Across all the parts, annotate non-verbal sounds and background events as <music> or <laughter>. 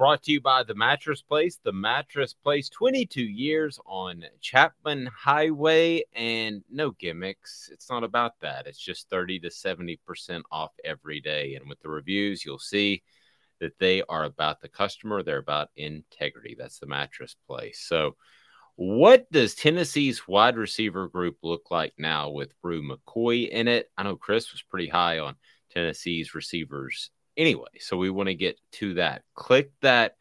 brought to you by The Mattress Place. The Mattress Place, 22 years on Chapman Highway, and no gimmicks. It's not about that. It's just 30 to 70% off every day. And with the reviews, you'll see that they are about the customer, they're about integrity. That's The Mattress Place. So, what does Tennessee's wide receiver group look like now with Bru McCoy in it? I know Chris was pretty high on Tennessee's receivers anyway. So we want to get to that. Click that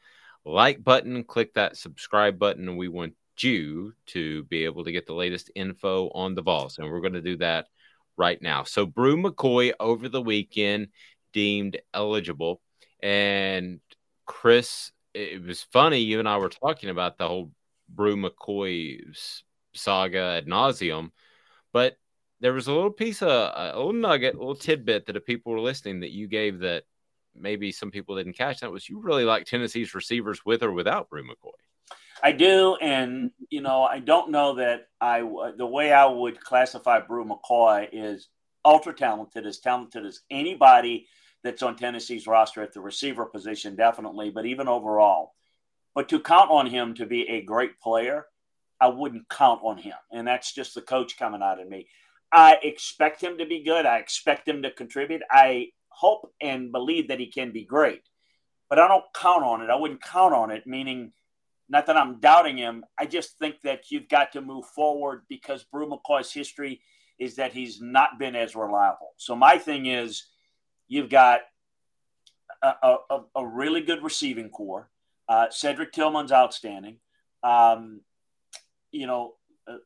like button, click that subscribe button, we want you to be able to get the latest info on the Vols. And we're going to do that right now. So Bru McCoy over the weekend deemed eligible. And Chris, it was funny. You and I were talking about the whole Bru McCoy saga ad nauseum, but there was a little piece of a little nugget, a little tidbit that if people were listening that you gave that maybe some people didn't catch that was you really like Tennessee's receivers with or without Bru McCoy. I do, and you know, I don't know that I the way I would classify Bru McCoy is ultra talented, as talented as anybody that's on Tennessee's roster at the receiver position, definitely, but even overall. But to count on him to be a great player, I wouldn't count on him, and that's just the coach coming out of me. I expect him to be good. I expect him to contribute. I hope and believe that he can be great. But I don't count on it. I wouldn't count on it, meaning not that I'm doubting him. I just think that you've got to move forward because Bru McCoy's history is that he's not been as reliable. So my thing is you've got a, a, a really good receiving corps. Uh, Cedric Tillman's outstanding. Um, you know, uh,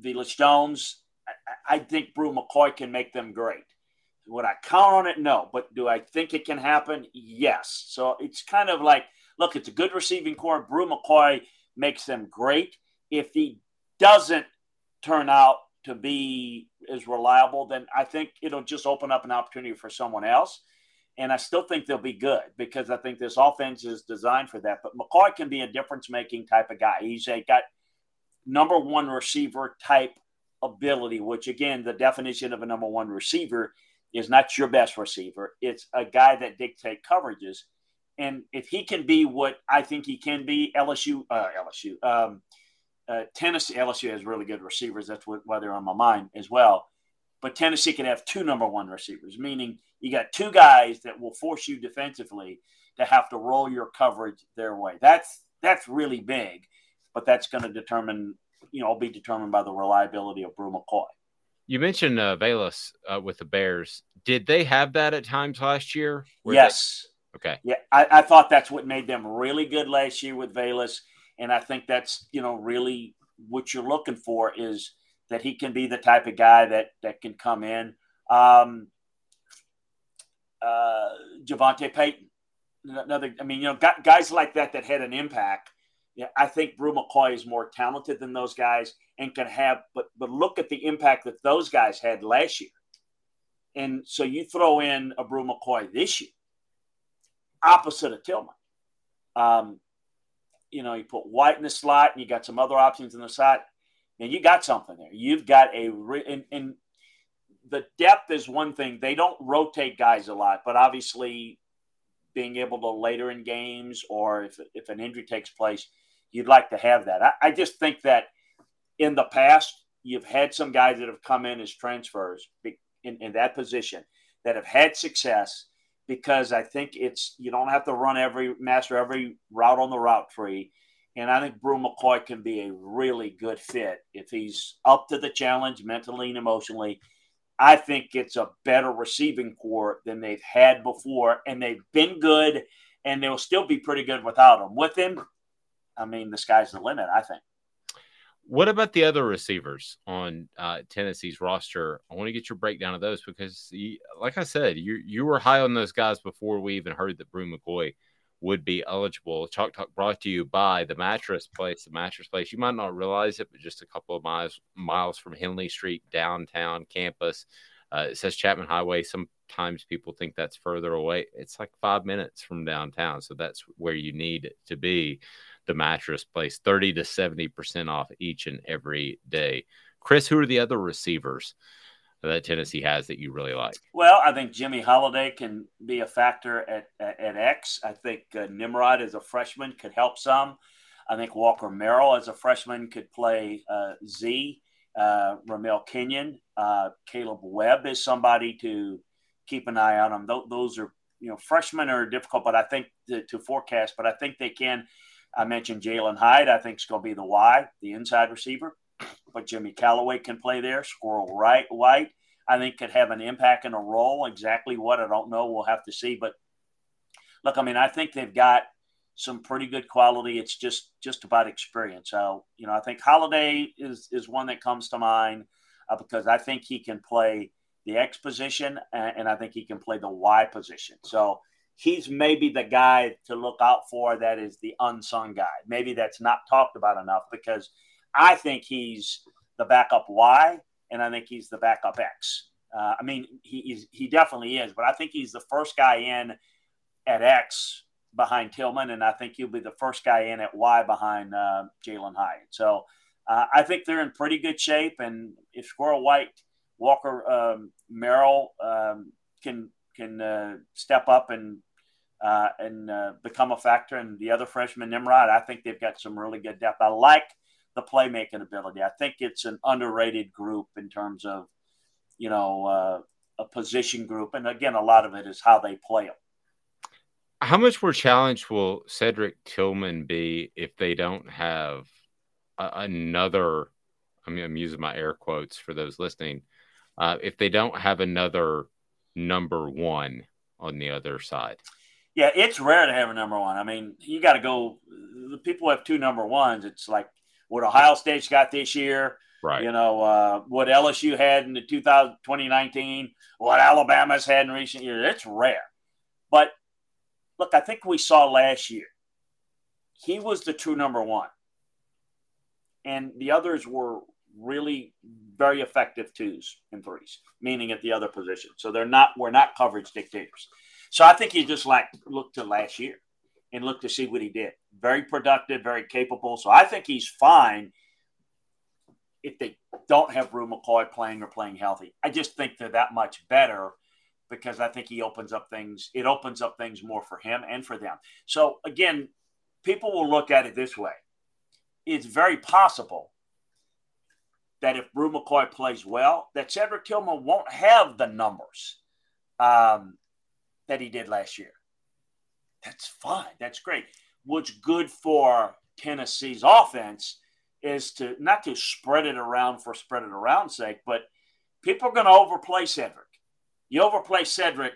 Velus Jones, I, I think Bru McCoy can make them great. Would I count on it? No. But do I think it can happen? Yes. So it's kind of like, look, it's a good receiving corps. Bru McCoy makes them great. If he doesn't turn out to be as reliable, then I think it'll just open up an opportunity for someone else. And I still think they'll be good because I think this offense is designed for that. But McCoy can be a difference making type of guy. He's a got number one receiver type ability, which again, the definition of a number one receiver is not your best receiver. It's a guy that dictate coverages. And if he can be what I think he can be, LSU, uh, LSU, um, uh, Tennessee, LSU has really good receivers. That's what, why they're on my mind as well. But Tennessee can have two number one receivers, meaning you got two guys that will force you defensively to have to roll your coverage their way. That's that's really big, but that's going to determine, you know, be determined by the reliability of Bru McCoy. You mentioned uh, uh, with the Bears. Did they have that at times last year? Yes. They... Okay. Yeah, I, I, thought that's what made them really good last year with Velus, and I think that's you know really what you're looking for is that he can be the type of guy that that can come in. Um, uh, Javonta Payton, another. I mean, you know, guys like that that had an impact yeah, I think Bru McCoy is more talented than those guys and can have, but but look at the impact that those guys had last year. And so you throw in a Bru McCoy this year, opposite of Tillman. Um, you know, you put White in the slot and you got some other options in the slot, and you got something there. You've got a, and, and the depth is one thing. They don't rotate guys a lot, but obviously being able to later in games or if, if an injury takes place – you'd like to have that. I, I just think that in the past, you've had some guys that have come in as transfers in, in that position that have had success because I think it's you don't have to run every master every route on the route tree. And I think Bru McCoy can be a really good fit if he's up to the challenge mentally and emotionally. I think it's a better receiving corps than they've had before, and they've been good, and they'll still be pretty good without him. With him, I mean, the sky's the limit. I think. What about the other receivers on uh, Tennessee's roster? I want to get your breakdown of those because, you, like I said, you you were high on those guys before we even heard that Bru McCoy would be eligible. Chalk Talk brought to you by the Mattress Place. The Mattress Place, you might not realize it, but just a couple of miles miles from Henley Street downtown campus. Uh, it says Chapman Highway. Sometimes people think that's further away. It's like five minutes from downtown, so that's where you need to be. The Mattress Place, thirty to seventy percent off each and every day. Chris, who are the other receivers? that Tennessee has that you really like? Well, I think Jimmy Holiday can be a factor at, at, at X. I think uh, Nimrod as a freshman could help some. I think Walker Merrill as a freshman could play uh, Z. Uh, Ramel Keyton, uh, Kaleb Webb is somebody to keep an eye on. Them. Th- those are you know freshmen are difficult, but I think to forecast. But I think they can. I mentioned Jalin Hyatt. I think is going to be the Y, the inside receiver but Jimmy Calloway can play there. Squirrel right, White, I think, could have an impact and a role. Exactly what I don't know. We'll have to see. But look, I mean, I think they've got some pretty good quality. It's just just about experience. So you know, I think Holiday is is one that comes to mind uh, because I think he can play the X position and, and I think he can play the Y position. So he's maybe the guy to look out for that is the unsung guy. Maybe that's not talked about enough because I think he's the backup Y, and I think he's the backup X. Uh, I mean, he he definitely is, but I think he's the first guy in at X behind Tillman, and I think he'll be the first guy in at Y behind uh, Jalin Hyatt. So uh, I think they're in pretty good shape, and if Squirrel White, Walker, um, Merrill um, can can uh, step up and uh, and uh, become a factor, and the other freshman Nimrod, I think they've got some really good depth. I like the playmaking ability. I think it's an underrated group in terms of, you know, uh, a position group. And again, a lot of it is how they play them. How much more challenged will Cedric Tillman be if they don't have a- another? I mean, I'm using my air quotes for those listening. Uh, if they don't have another number one on the other side. Yeah, it's rare to have a number one. I mean, you got to go. The people have two number ones. It's like what Ohio State's got this year. Right. You know, uh, what LSU had in the 2000, 2019, what Alabama's had in recent years. It's rare. But look, I think we saw last year, he was the true number one. And the others were really very effective twos and threes, meaning at the other position. So they're not, we're not coverage dictators. So I think he just like look to last year and look to see what he did. Very productive, very capable. So I think he's fine if they don't have Bru McCoy playing or playing healthy. I just think they're that much better because I think he opens up things. It opens up things more for him and for them. So again, people will look at it this way. It's very possible that if Bru McCoy plays well, that Cedric Tillman won't have the numbers um, that he did last year. That's fine. That's great. What's good for Tennessee's offense is to not to spread it around for spread it around sake, but people are going to overplay Cedric. You overplay Cedric,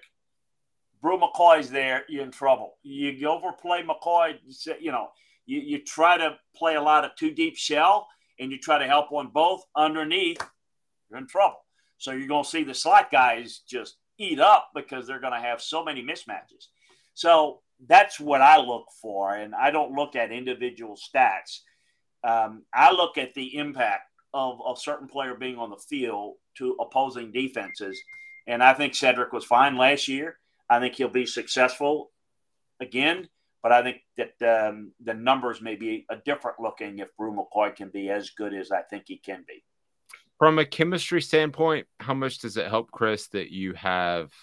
Bru McCoy's there, you're in trouble. You, you overplay McCoy, you know, you, you try to play a lot of two deep shell and you try to help on both underneath, you're in trouble. So you're going to see the slot guys just eat up because they're going to have so many mismatches. So that's what I look for. And I don't look at individual stats. Um, I look at the impact of a certain player being on the field to opposing defenses. And I think Cedric was fine last year. I think he'll be successful again. But I think that um, the numbers may be a different looking if Bru McCoy can be as good as I think he can be. From a chemistry standpoint, how much does it help, Chris, that you have –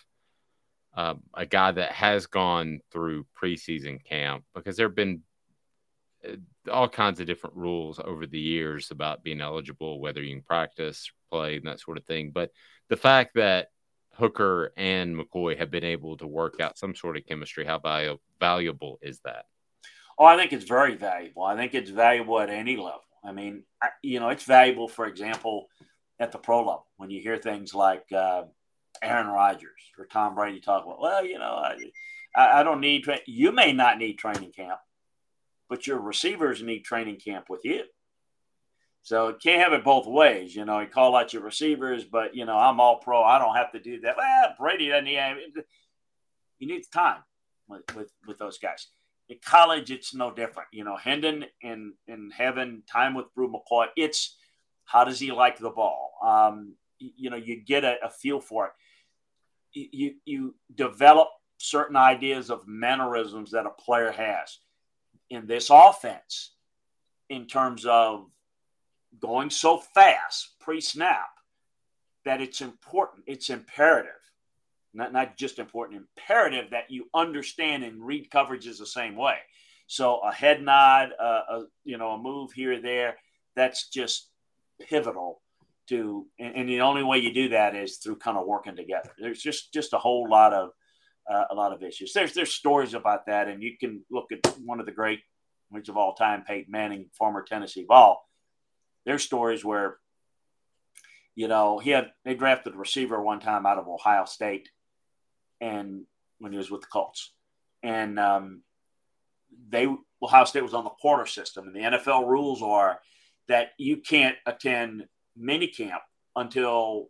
uh, a guy that has gone through preseason camp because there have been uh, all kinds of different rules over the years about being eligible, whether you can practice, play, and that sort of thing. But the fact that Hooker and McCoy have been able to work out some sort of chemistry. How valu- valuable is that? Oh, I think it's very valuable. I think it's valuable at any level. I mean, I, you know, it's valuable, for example, at the pro level when you hear things like uh, Aaron Rodgers or Tom Brady talk about, well, you know, I, I don't need, tra-. you may not need training camp, but your receivers need training camp with you. So it can't have it both ways. You know, you call out your receivers, but you know, I'm all pro. I don't have to do that. Well, Brady doesn't need you need time with, with, with those guys. In college, it's no different. You know, Hendon and, in having time with Bru McCoy, it's how does he like the ball? Um, you, know, you get a, a feel for it. You you develop certain ideas of mannerisms that a player has in this offense in terms of going so fast pre snap that it's important, it's imperative, not, not just important, imperative that you understand and read coverages the same way. So a head nod, uh, a, you know, a move here or there, that's just pivotal to, and, and, the only way you do that is through kind of working together. There's just just a whole lot of uh, a lot of issues. There's there's stories about that, and you can look at one of the great, which of all time, Peyton Manning, former Tennessee ball there's stories where, you know, he had they drafted a receiver one time out of Ohio State, and when he was with the Colts, and um, they Ohio State was on the quarter system, and the NFL rules are that you can't attend minicamp until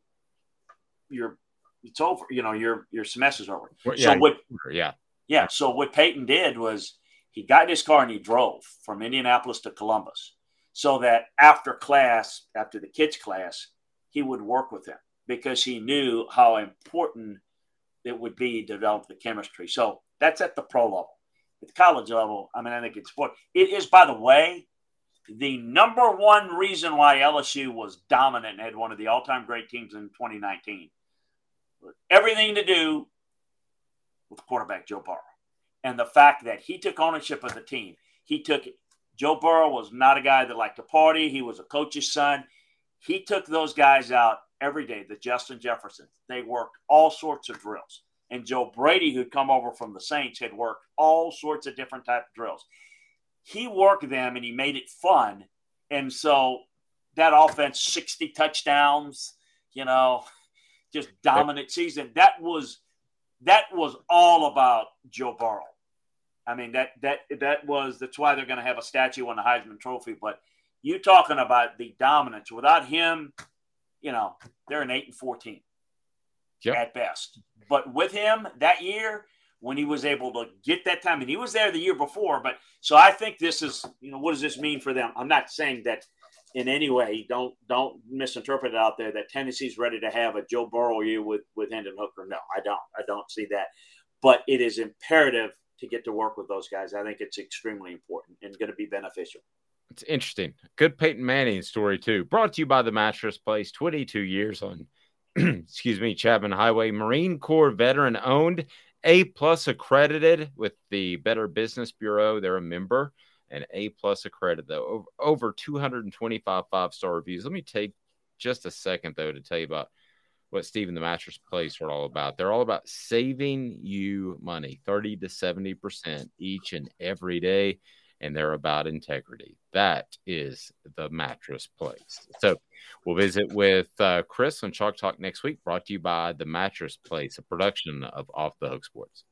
your it's over. You know, your your semester's over. Yeah, so what? Yeah, yeah. So what Peyton did was he got in his car and he drove from Indianapolis to Columbus so that after class, after the kids' class, he would work with them because he knew how important it would be to develop the chemistry. So that's at the pro level. At the college level, I mean, I think it's important. It is, by the way, the number one reason why LSU was dominant and had one of the all time great teams in 2019. Everything to do with quarterback Joe Burrow and the fact that he took ownership of the team. He took it. Joe Burrow was not a guy that liked to party. He was a coach's son. He took those guys out every day, the Justin Jefferson. They worked all sorts of drills. And Joe Brady, who'd come over from the Saints, had worked all sorts of different type of drills. He worked them and he made it fun. And so that offense, 60 touchdowns, you know, just dominant season. That was that was all about Joe Burrow. I mean that that that was that's why they're going to have a statue on the Heisman Trophy. But you talking about the dominance without him, you know they're an eight and fourteen yep. at best. But with him that year, when he was able to get that time, and he was there the year before. But so I think this is you know what does this mean for them? I'm not saying that in any way. Don't don't misinterpret it out there that Tennessee's ready to have a Joe Burrow year with with Hendon Hooker. No, I don't. I don't see that. But it is imperative to get to work with those guys. I think it's extremely important and going to be beneficial. It's interesting. Good Peyton Manning story too. Brought to you by the Mattress Place. 22 years on, <clears throat> excuse me, Chapman Highway. Marine Corps veteran owned, A plus accredited with the Better Business Bureau. They're a member and A plus accredited though. Over, over 225 five star reviews. Let me take just a second though to tell you about what Steve and the Mattress Place are all about. They're all about saving you money, 30 to 70% each and every day. And they're about integrity. That is the Mattress Place. So we'll visit with uh, Chris on Chalk Talk next week, brought to you by the Mattress Place, a production of Off the Hook Sports.